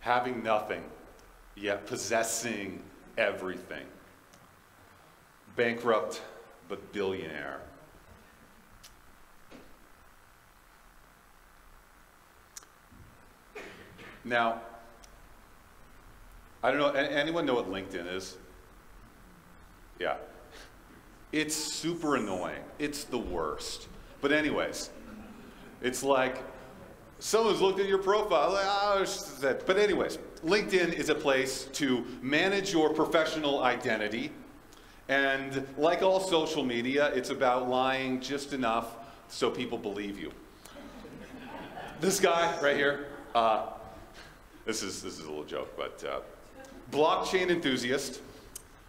having nothing, yet possessing everything. Bankrupt, but billionaire. Now, I don't know, anyone know what LinkedIn is? Yeah. It's super annoying. It's the worst. But, anyways, it's like someone's looked at your profile. Like, oh, but, anyways, LinkedIn is a place to manage your professional identity. And like all social media, it's about lying just enough so people believe you. this guy right here, uh, this is this is a little joke, but uh, blockchain enthusiast,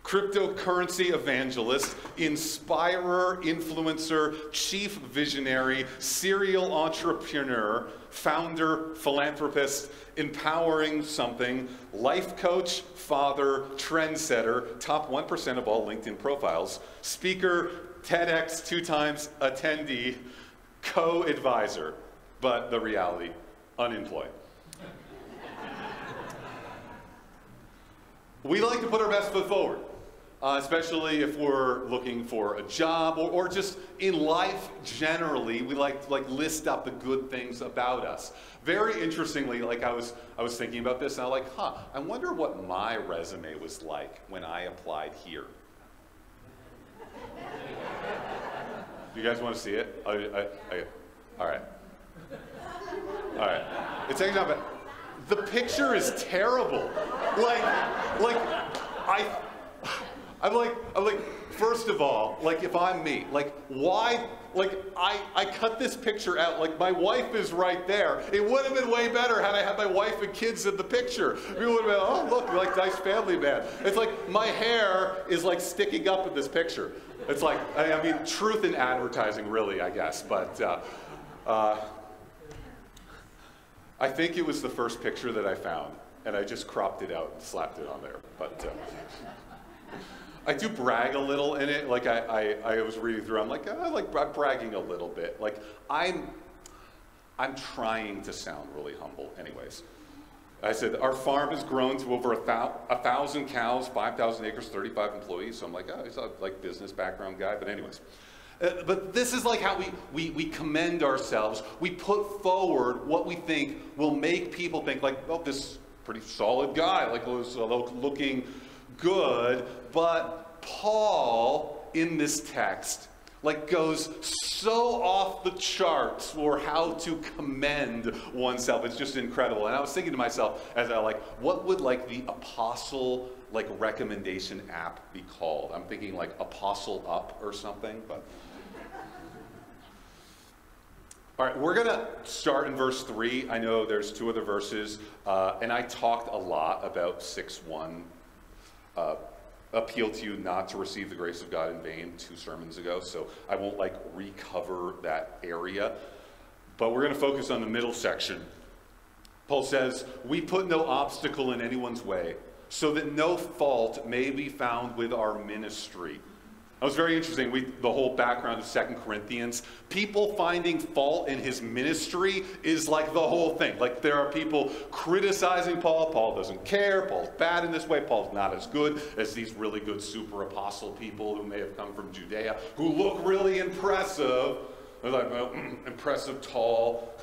cryptocurrency evangelist, inspirer, influencer, chief visionary, serial entrepreneur, founder, philanthropist, empowering something, life coach, father, trendsetter, top 1% of all LinkedIn profiles, speaker, TEDx two times attendee, co advisor, but the reality, unemployed. we like to put our best foot forward, uh, especially if we're looking for a job or, or just in life generally. We like like list up the good things about us. Very interestingly, like I was, I was thinking about this, and I was like, huh, I wonder what my resume was like when I applied here. Do you guys want to see it? I, I, I, all right. All right. It's not bad. The picture is terrible. Like, like, I, I'm like, I'm like, first of all, like if I'm me, like why, like I, I cut this picture out, like my wife is right there. It would have been way better had I had my wife and kids in the picture. People would have been, oh look, like nice family man. It's like my hair is like sticking up in this picture. It's like, I mean, truth in advertising really, I guess, but uh, uh, I think it was the first picture that I found, and I just cropped it out and slapped it on there. But uh, I do brag a little in it. Like I, I, I was reading through, I'm like, I like I'm bragging a little bit. Like I'm, I'm trying to sound really humble. Anyways, I said our farm has grown to over a, thou, a thousand cows, 5,000 acres, 35 employees. So I'm like, oh, he's a like business background guy. But anyways. Uh, but this is like how we, we, we commend ourselves. We put forward what we think will make people think like, oh, this pretty solid guy, like was looking good. But Paul in this text like goes so off the charts for how to commend oneself. It's just incredible. And I was thinking to myself as I like, what would like the apostle like recommendation app be called? I'm thinking like apostle up or something, but all right, we're going to start in verse 3. I know there's two other verses, uh, and I talked a lot about 6 1. Uh, appeal to you not to receive the grace of God in vain two sermons ago, so I won't like recover that area. But we're going to focus on the middle section. Paul says, We put no obstacle in anyone's way, so that no fault may be found with our ministry. That was very interesting. We, the whole background of Second Corinthians. People finding fault in his ministry is like the whole thing. Like there are people criticizing Paul. Paul doesn't care. Paul's bad in this way. Paul's not as good as these really good super apostle people who may have come from Judea who look really impressive. They're like, well, impressive, tall,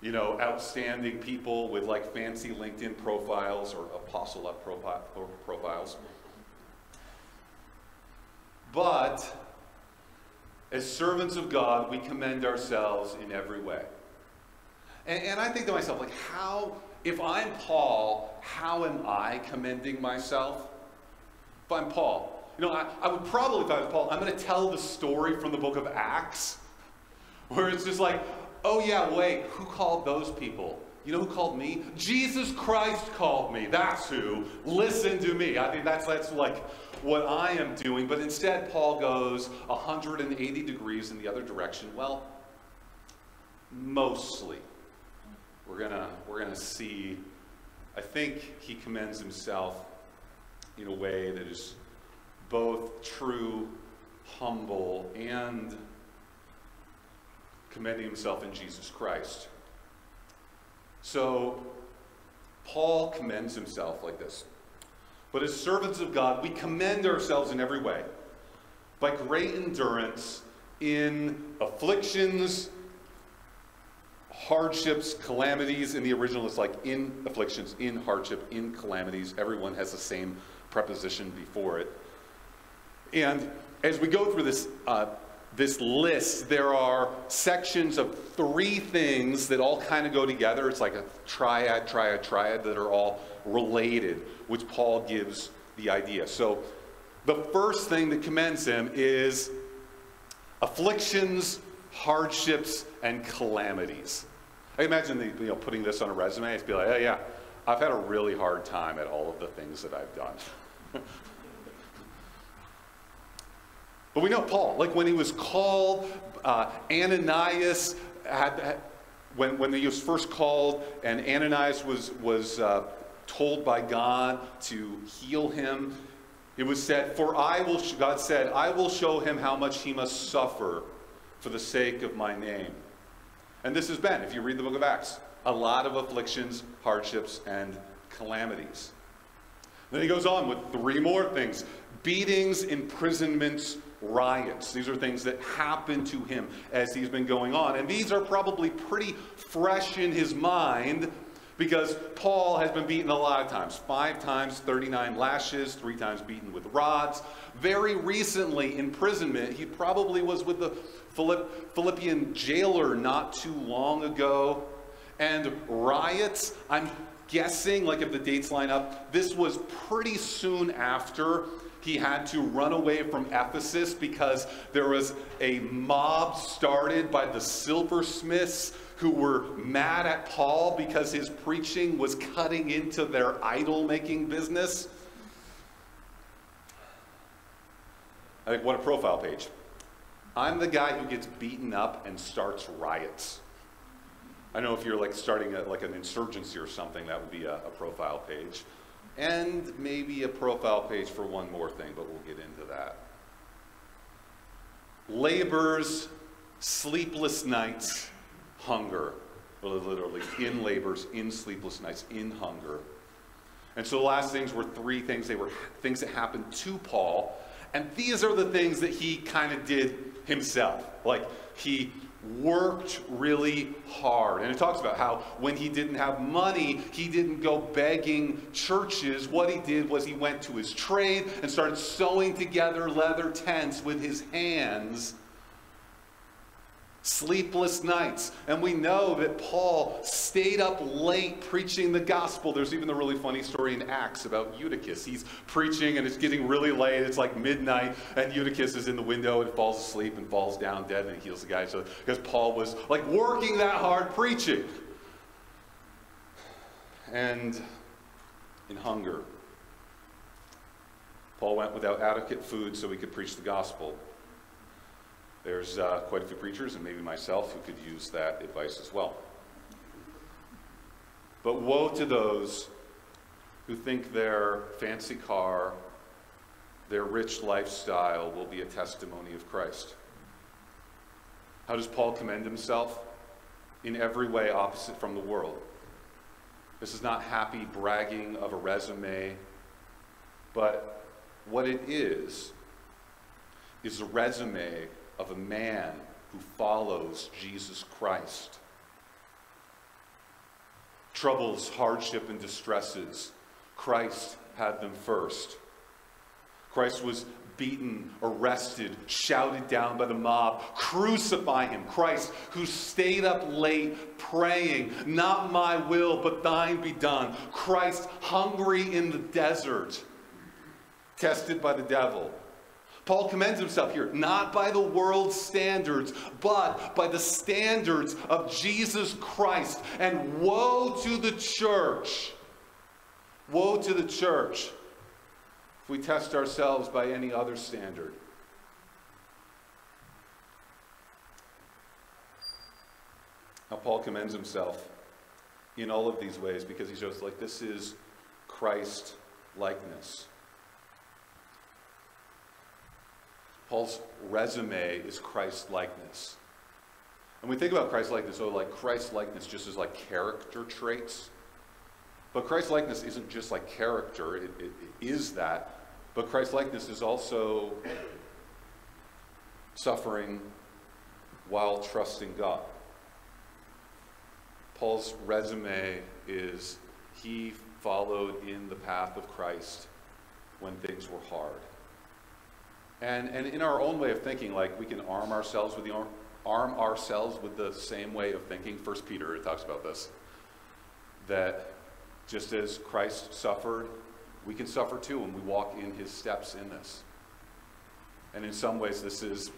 you know, outstanding people with like fancy LinkedIn profiles or apostle up profiles. But as servants of God, we commend ourselves in every way. And, and, I think to myself, like, how, if I'm Paul, how am I commending myself? If I'm Paul, you know, I, I would probably, if I was Paul, I'm going to tell the story from the book of Acts, where it's just like, oh yeah, wait, who called those people? You know who called me? Jesus Christ called me. That's who. Listen to me. I think that's that's like what I am doing, but instead Paul goes 180 degrees in the other direction. Well, mostly. We're gonna we're gonna see. I think he commends himself in a way that is both true, humble, and commending himself in Jesus Christ. So Paul commends himself like this. But as servants of God, we commend ourselves in every way by great endurance in afflictions, hardships, calamities. In the original, it's like in afflictions, in hardship, in calamities. Everyone has the same preposition before it. And as we go through this, uh, this list, there are sections of three things that all kind of go together. It's like a triad, triad, triad that are all related, which Paul gives the idea. So the first thing that commends him is afflictions, hardships, and calamities. I imagine the, you know, putting this on a resume, it's be like, oh yeah, I've had a really hard time at all of the things that I've done. but we know Paul, like when he was called, uh, Ananias had, when, when he was first called, and Ananias was, was uh, told by God to heal him, it was said, For I will, God said, I will show him how much he must suffer for the sake of my name. And this has been, if you read the book of Acts, a lot of afflictions, hardships, and calamities. Then he goes on with three more things beatings, imprisonments, riots. These are things that happen to him as he's been going on. And these are probably pretty fresh in his mind because Paul has been beaten a lot of times five times, 39 lashes, three times beaten with rods. Very recently, imprisonment, he probably was with the Philippian jailer not too long ago. And riots, I'm guessing, like if the dates line up, this was pretty soon after he had to run away from Ephesus because there was a mob started by the silversmiths who were mad at Paul because his preaching was cutting into their idol making business. I think what a profile page. I'm the guy who gets beaten up and starts riots. I know if you're like starting a, like an insurgency or something, that would be a, a profile page. And maybe a profile page for one more thing, but we'll get into that. Labors, sleepless nights, hunger. Literally, in labors, in sleepless nights, in hunger. And so the last things were three things. They were things that happened to Paul. And these are the things that he kind of did himself. Like he worked really hard. And it talks about how when he didn't have money, he didn't go begging churches. What he did was he went to his trade and started sewing together leather tents with his hands. Sleepless nights. And we know that Paul stayed up late preaching the gospel. There's even a really funny story in Acts about Eutychus. He's preaching and it's getting really late. It's like midnight, and Eutychus is in the window and falls asleep and falls down dead and he heals the guy. So, because Paul was like working that hard preaching. And in hunger. Paul went without adequate food so he could preach the gospel. There's uh, quite a few preachers, and maybe myself, who could use that advice as well. But woe to those who think their fancy car, their rich lifestyle will be a testimony of Christ. How does Paul commend himself? In every way opposite from the world. This is not happy bragging of a resume, but what it is, is a resume of a man who follows Jesus Christ. Troubles, hardship, and distresses, Christ had them first. Christ was beaten, arrested, shouted down by the mob. Crucify him. Christ, who stayed up late praying, Not my will, but thine be done. Christ, hungry in the desert, tested by the devil. Paul commends himself here, not by the world's standards, but by the standards of Jesus Christ. And woe to the church. Woe to the church if we test ourselves by any other standard. Now, Paul commends himself in all of these ways because he shows, like, this is Christ likeness. Paul's resume is Christ likeness. And we think about Christ likeness, oh, like Christ likeness just as like character traits. But Christ likeness isn't just like character, it, it, it is that. But Christ likeness is also suffering while trusting God. Paul's resume is he followed in the path of Christ when things were hard. And, and in our own way of thinking, like we can arm ourselves with the arm, arm ourselves with the same way of thinking. First Peter it talks about this. That just as Christ suffered, we can suffer too when we walk in his steps in this. And in some ways, this is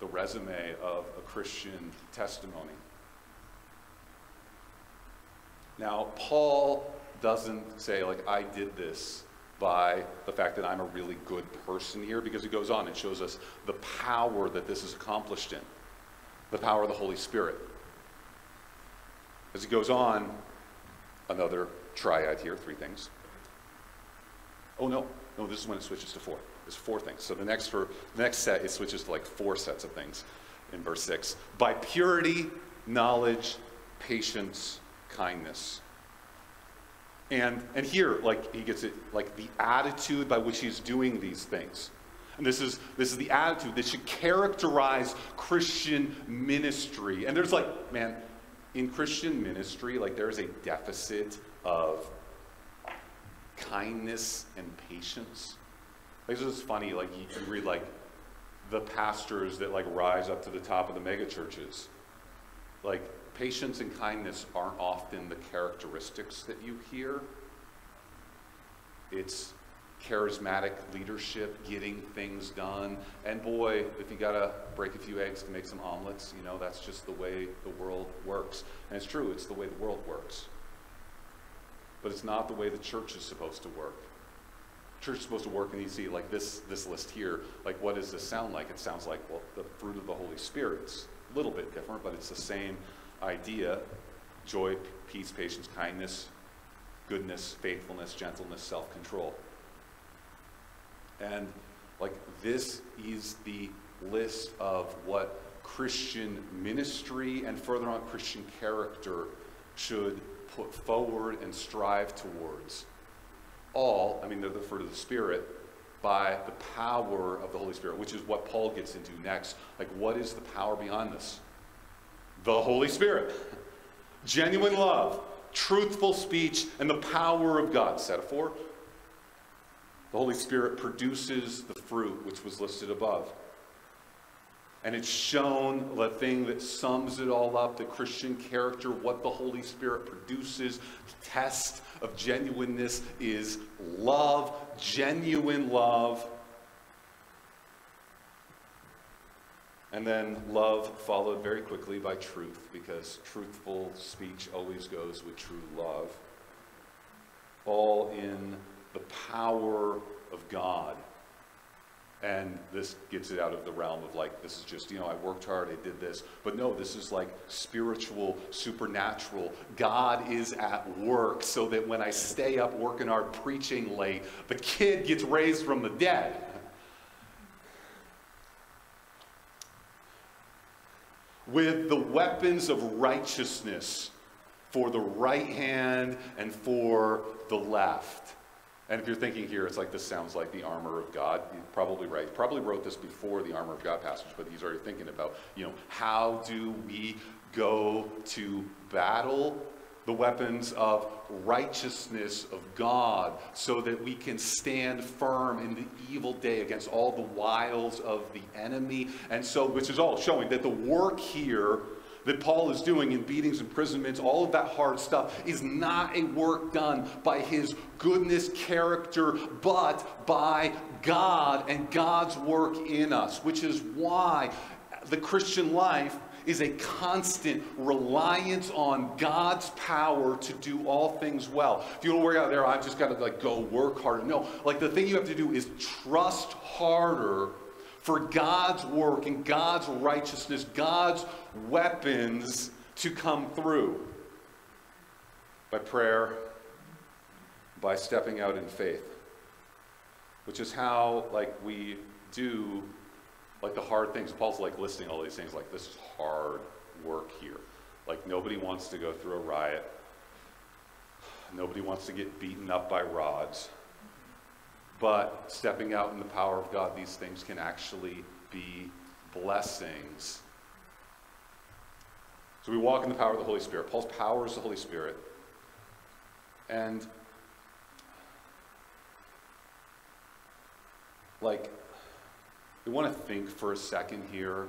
the resume of a Christian testimony. Now, Paul doesn't say, like, I did this by the fact that I'm a really good person here, because it goes on and shows us the power that this is accomplished in the power of the Holy Spirit. As it goes on, another triad here, three things. Oh, no, no, this is when it switches to four. There's four things. So the next, for, the next set, it switches to like four sets of things in verse six. By purity, knowledge, patience, kindness. And, and here, like, he gets it, like, the attitude by which he's doing these things. And this is, this is the attitude that should characterize Christian ministry. And there's like, man, in Christian ministry, like, there's a deficit of kindness and patience. Like, this is funny, like, you, you read, like, the pastors that, like, rise up to the top of the megachurches. Like, patience and kindness aren't often the characteristics that you hear. It's charismatic leadership, getting things done. And boy, if you got to break a few eggs to make some omelets, you know, that's just the way the world works. And it's true, it's the way the world works. But it's not the way the church is supposed to work. Church is supposed to work, and you see, like this, this list here, like what does this sound like? It sounds like, well, the fruit of the Holy Spirit. Little bit different, but it's the same idea joy, peace, patience, kindness, goodness, faithfulness, gentleness, self control. And like this is the list of what Christian ministry and further on Christian character should put forward and strive towards. All, I mean, they're the fruit of the Spirit, by the power of the Holy Spirit, which is what Paul gets into next. Like, what is the power beyond this? The Holy Spirit. Genuine love, truthful speech, and the power of God. Set of four. The Holy Spirit produces the fruit which was listed above. And it's shown the thing that sums it all up the Christian character, what the Holy Spirit produces. The test of genuineness is love, genuine love. And then love followed very quickly by truth, because truthful speech always goes with true love. All in the power of God. And this gets it out of the realm of like, this is just, you know, I worked hard, I did this. But no, this is like spiritual, supernatural. God is at work so that when I stay up working hard, preaching late, the kid gets raised from the dead. With the weapons of righteousness for the right hand and for the left. And if you're thinking here, it's like this sounds like the armor of God. You're probably right. probably wrote this before the armor of God passage, but he's already thinking about, you know, how do we go to battle the weapons of righteousness of God so that we can stand firm in the evil day against all the wiles of the enemy. And so, which is all showing that the work here that Paul is doing in beatings, imprisonments, all of that hard stuff is not a work done by his goodness, character, but by God and God's work in us, which is why the Christian life is a constant reliance on God's power to do all things well. If you to work out there, I've just got to like go work harder. No, like the thing you have to do is trust harder for God's work and God's righteousness, God's weapons to come through by prayer, by stepping out in faith, which is how like we do like the hard things. Paul's like listing all these things like this is hard work here. Like nobody wants to go through a riot. Nobody wants to get beaten up by rods. But stepping out in the power of God, these things can actually be blessings. So we walk in the power of the Holy Spirit. Paul's power is the Holy Spirit. And like we want to think for a second here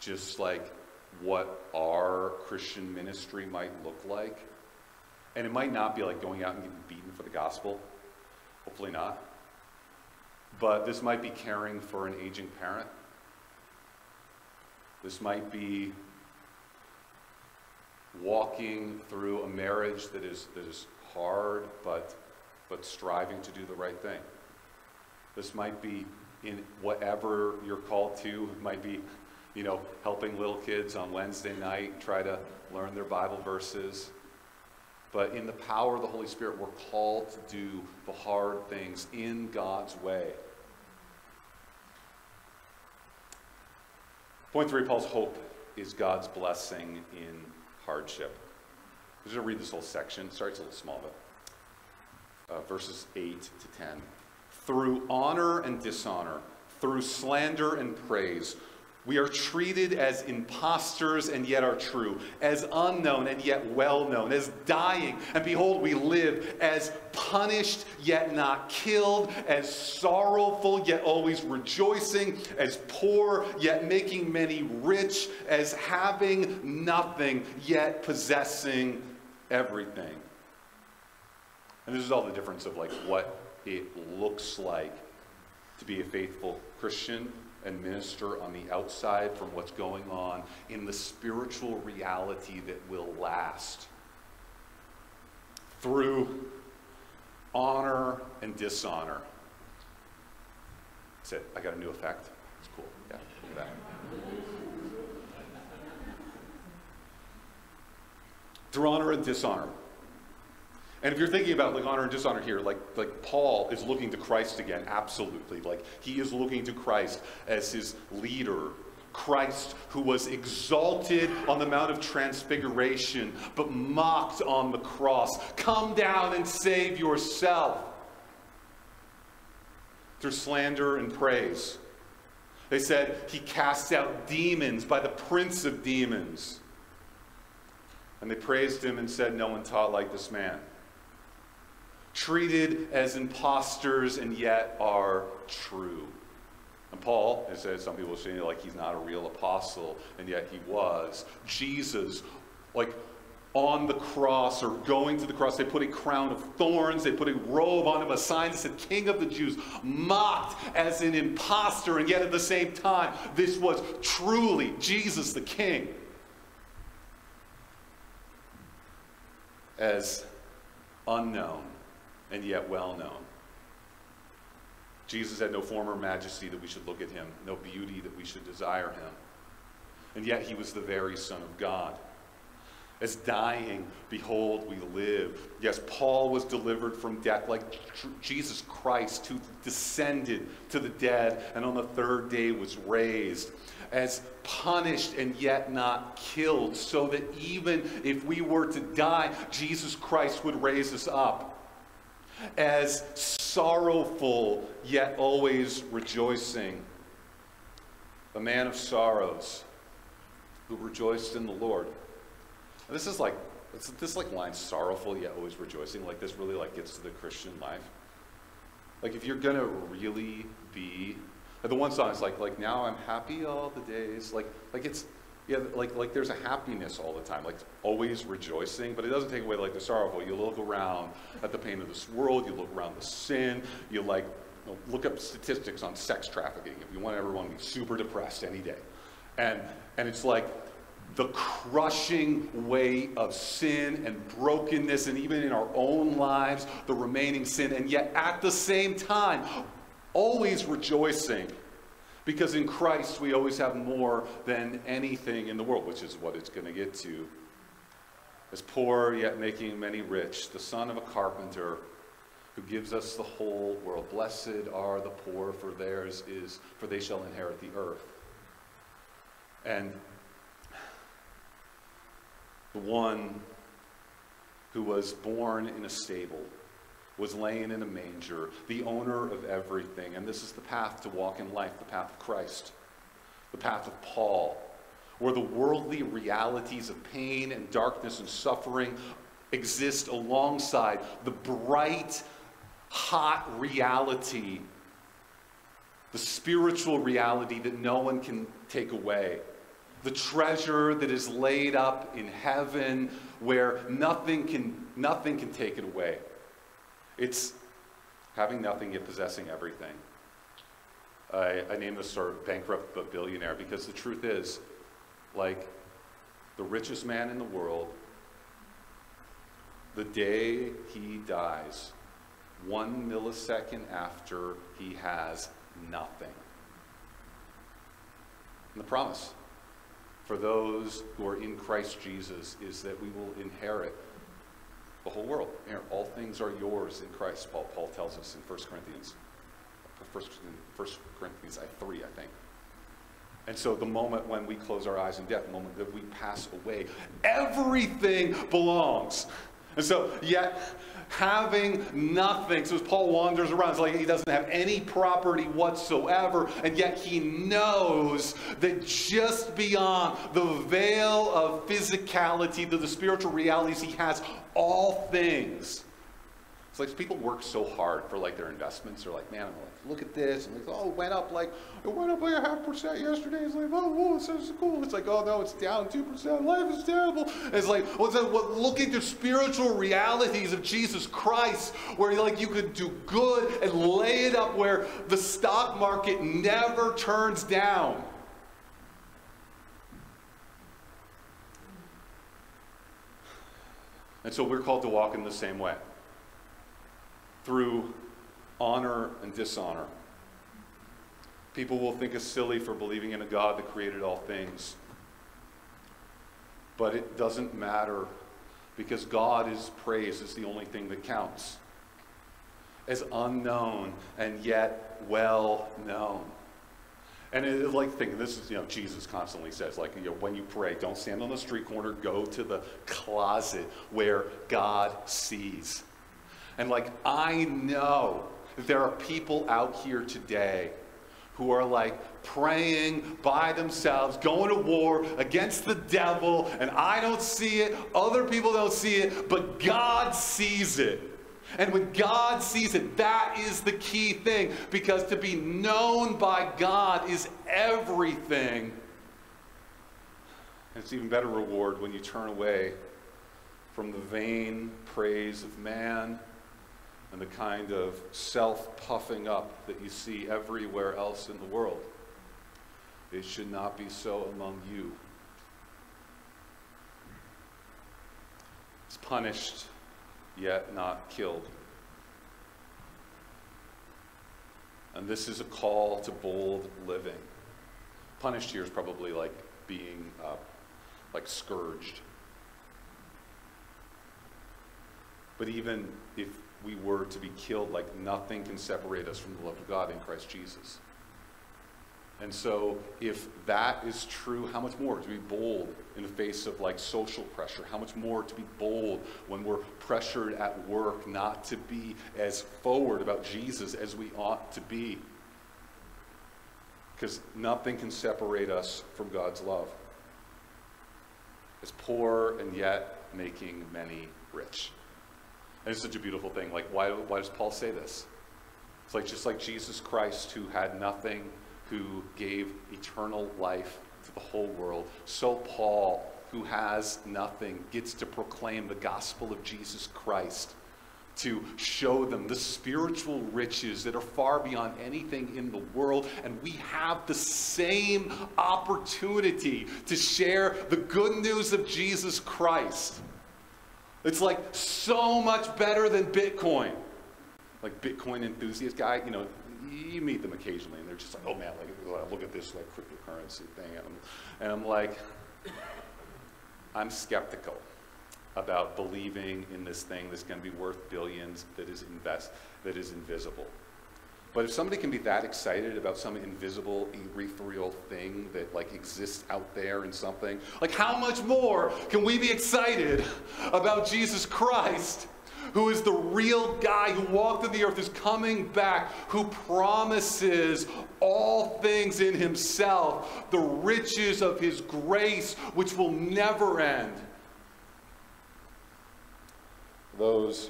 just like what our Christian ministry might look like. And it might not be like going out and getting beaten for the gospel. Hopefully not. But this might be caring for an aging parent. This might be walking through a marriage that is, that is hard, but, but striving to do the right thing. This might be in whatever you're called to. It might be, you know, helping little kids on Wednesday night try to learn their Bible verses. But in the power of the Holy Spirit, we're called to do the hard things in God's way. Point three Paul's hope is God's blessing in hardship. I'm just going to read this whole section. Sorry, it's a little small, but uh, verses 8 to 10. Through honor and dishonor, through slander and praise, we are treated as impostors and yet are true, as unknown and yet well known, as dying, and behold, we live, as punished yet not killed, as sorrowful yet always rejoicing, as poor yet making many rich, as having nothing yet possessing everything. And this is all the difference of like what it looks like to be a faithful Christian and minister on the outside from what's going on in the spiritual reality that will last through honor and dishonor. That's it. I got a new effect. It's cool. Yeah, look at that. Through honor and dishonor. And if you're thinking about like honor and dishonor here, like like Paul is looking to Christ again, absolutely. Like he is looking to Christ as his leader. Christ who was exalted on the Mount of Transfiguration, but mocked on the cross. Come down and save yourself. Through slander and praise. They said he casts out demons by the prince of demons. And they praised him and said, No one taught like this man treated as impostors and yet are true. And Paul, as some people say, like he's not a real apostle, and yet he was. Jesus, like on the cross or going to the cross, they put a crown of thorns, they put a robe on him, a sign that said King of the Jews, mocked as an impostor, and yet at the same time, this was truly Jesus the King. As unknown and yet well known. Jesus had no former majesty that we should look at him, no beauty that we should desire him. And yet he was the very Son of God. As dying, behold, we live. Yes, Paul was delivered from death like Jesus Christ, who descended to the dead and on the third day was raised. As punished and yet not killed, so that even if we were to die, Jesus Christ would raise us up as sorrowful yet always rejoicing, a man of sorrows who rejoiced in the Lord. And this is like this like line sorrowful yet always rejoicing like this really like gets to the Christian life. Like if you're gonna really be the one song is like like now I'm happy all the days like like it's yeah, like, like there's a happiness all the time, like always rejoicing, but it doesn't take away like the sorrowful. You look around at the pain of this world, you look around the sin, you like you know, look up statistics on sex trafficking if you want everyone to be super depressed any day. And, and it's like the crushing weight of sin and brokenness, and even in our own lives, the remaining sin, and yet at the same time, always rejoicing because in Christ, we always have more than anything in the world, which is what it's going to get to. As poor, yet making many rich, the son of a carpenter who gives us the whole world. Blessed are the poor, for theirs is, for they shall inherit the earth. And the one who was born in a stable, was laying in a manger, the owner of everything. And this is the path to walk in life, the path of Christ, the path of Paul, where the worldly realities of pain and darkness and suffering exist alongside the bright, hot reality, the spiritual reality that no one can take away the treasure that is laid up in heaven where nothing can, nothing can take it away. It's having nothing yet possessing everything. I, I name this sort of bankrupt but billionaire because the truth is, like the richest man in the world, the day he dies, one millisecond after he has nothing. And the promise for those who are in Christ Jesus is that we will inherit the whole world. All things are yours in Christ, Paul, Paul tells us in 1 Corinthians. 1, 1 Corinthians 3, I think. And so the moment when we close our eyes in death, the moment that we pass away, everything belongs. And so, yet, having nothing. So as Paul wanders around, it's like he doesn't have any property whatsoever, and yet he knows that just beyond the veil of physicality, to the spiritual realities, he has all things it's like people work so hard for like their investments. They're like, man, I'm like, look at this. And like, oh, it went up like, it went up like a half percent yesterday. It's like, oh, whoa, it's so cool. It's like, oh no, it's down 2%. Life is terrible. And it's like, what's that? What, look at the spiritual realities of Jesus Christ, where like you could do good and lay it up where the stock market never turns down. And so we're called to walk in the same way through honor and dishonor. People will think us silly for believing in a God that created all things. But it doesn't matter because God is praise is the only thing that counts. As unknown and yet well known. And it's like thinking this is, you know, Jesus constantly says, like, you know, when you pray, don't stand on the street corner, go to the closet where God sees. And like, I know there are people out here today who are like praying by themselves, going to war against the devil, and I don't see it, other people don't see it, but God sees it. And when God sees it, that is the key thing, because to be known by God is everything. And it's even better reward when you turn away from the vain praise of man and the kind of self puffing up that you see everywhere else in the world. It should not be so among you. It's punished, yet not killed. And this is a call to bold living. Punished here is probably like being uh, like scourged. But even if we were to be killed, like nothing can separate us from the love of God in Christ Jesus. And so, if that is true, how much more to be bold in the face of like social pressure? How much more to be bold when we're pressured at work not to be as forward about Jesus as we ought to be? Because nothing can separate us from God's love. As poor and yet making many rich. And it's such a beautiful thing. Like, why, why does Paul say this? It's like just like Jesus Christ, who had nothing, who gave eternal life to the whole world. So Paul, who has nothing, gets to proclaim the gospel of Jesus Christ to show them the spiritual riches that are far beyond anything in the world. And we have the same opportunity to share the good news of Jesus Christ. It's like so much better than Bitcoin. Like Bitcoin enthusiast guy, you know, you meet them occasionally and they're just like, oh man, like uh, look at this like cryptocurrency thing. And I'm, and I'm like, I'm skeptical about believing in this thing that's going to be worth billions that is invest that is invisible. But if somebody can be that excited about some invisible, ethereal thing that like exists out there in something, like how much more can we be excited about Jesus Christ, who is the real guy who walked in the earth, is coming back, who promises all things in himself, the riches of his grace, which will never end. Those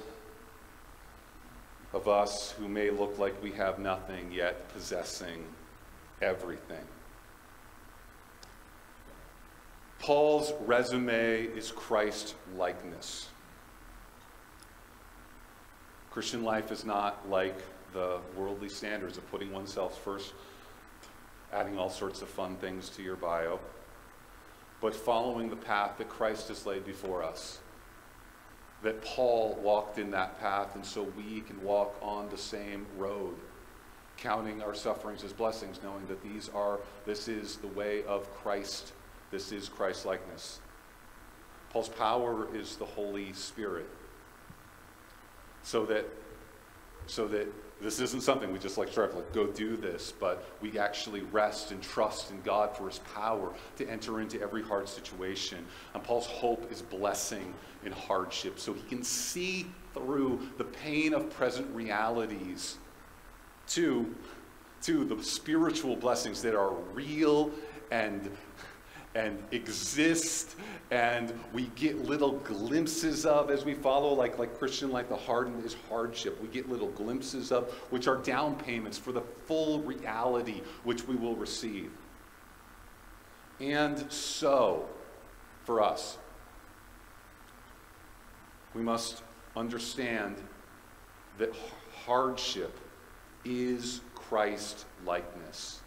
of us who may look like we have nothing yet possessing everything. Paul's resume is Christ likeness. Christian life is not like the worldly standards of putting oneself first, adding all sorts of fun things to your bio, but following the path that Christ has laid before us that Paul walked in that path, and so we can walk on the same road, counting our sufferings as blessings, knowing that these are, this is the way of Christ. This is Christ likeness. Paul's power is the Holy Spirit. So that, so that this isn't something we just like start like go do this, but we actually rest and trust in God for his power to enter into every hard situation. And Paul's hope is blessing in hardship so he can see through the pain of present realities to, to the spiritual blessings that are real and and exist and we get little glimpses of as we follow like like christian life the hardened is hardship. We get little glimpses of which are down payments for the full reality which we will receive. And so for us we must understand that hardship is christ likeness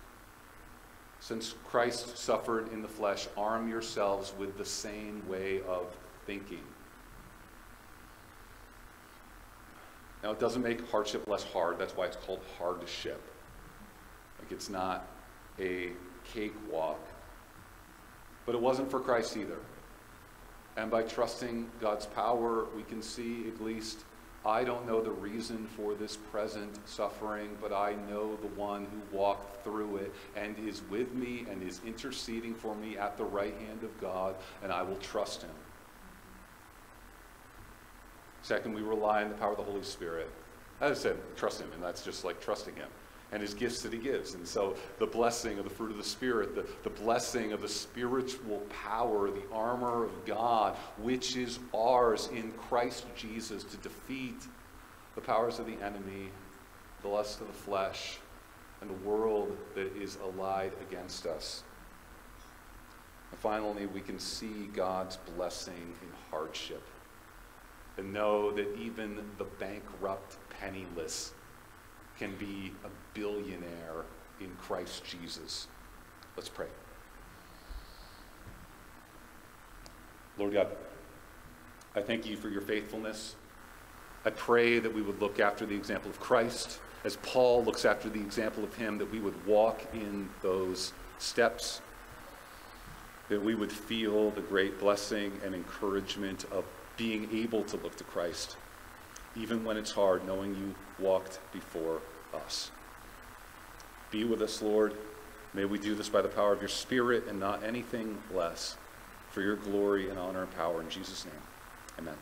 since Christ suffered in the flesh, arm yourselves with the same way of thinking. Now, it doesn't make hardship less hard. That's why it's called hardship. Like, it's not a cakewalk. But it wasn't for Christ either. And by trusting God's power, we can see at least I don't know the reason for this present suffering, but I know the one who walked through it and is with me and is interceding for me at the right hand of God, and I will trust him. Second, we rely on the power of the Holy Spirit. As I said, trust him, and that's just like trusting him and his gifts that he gives. And so the blessing of the fruit of the Spirit, the, the blessing of the spiritual power, the armor of God, which is ours in Christ Jesus to defeat the powers of the enemy, the lust of the flesh, and the world that is allied against us. And finally, we can see God's blessing in hardship and know that even the bankrupt, penniless, can be a billionaire in Christ Jesus. Let's pray. Lord God, I thank you for your faithfulness. I pray that we would look after the example of Christ as Paul looks after the example of him, that we would walk in those steps, that we would feel the great blessing and encouragement of being able to look to Christ even when it's hard, knowing you walked before us. Be with us, Lord. May we do this by the power of your Spirit and not anything less. For your glory and honor and power in Jesus' name. Amen.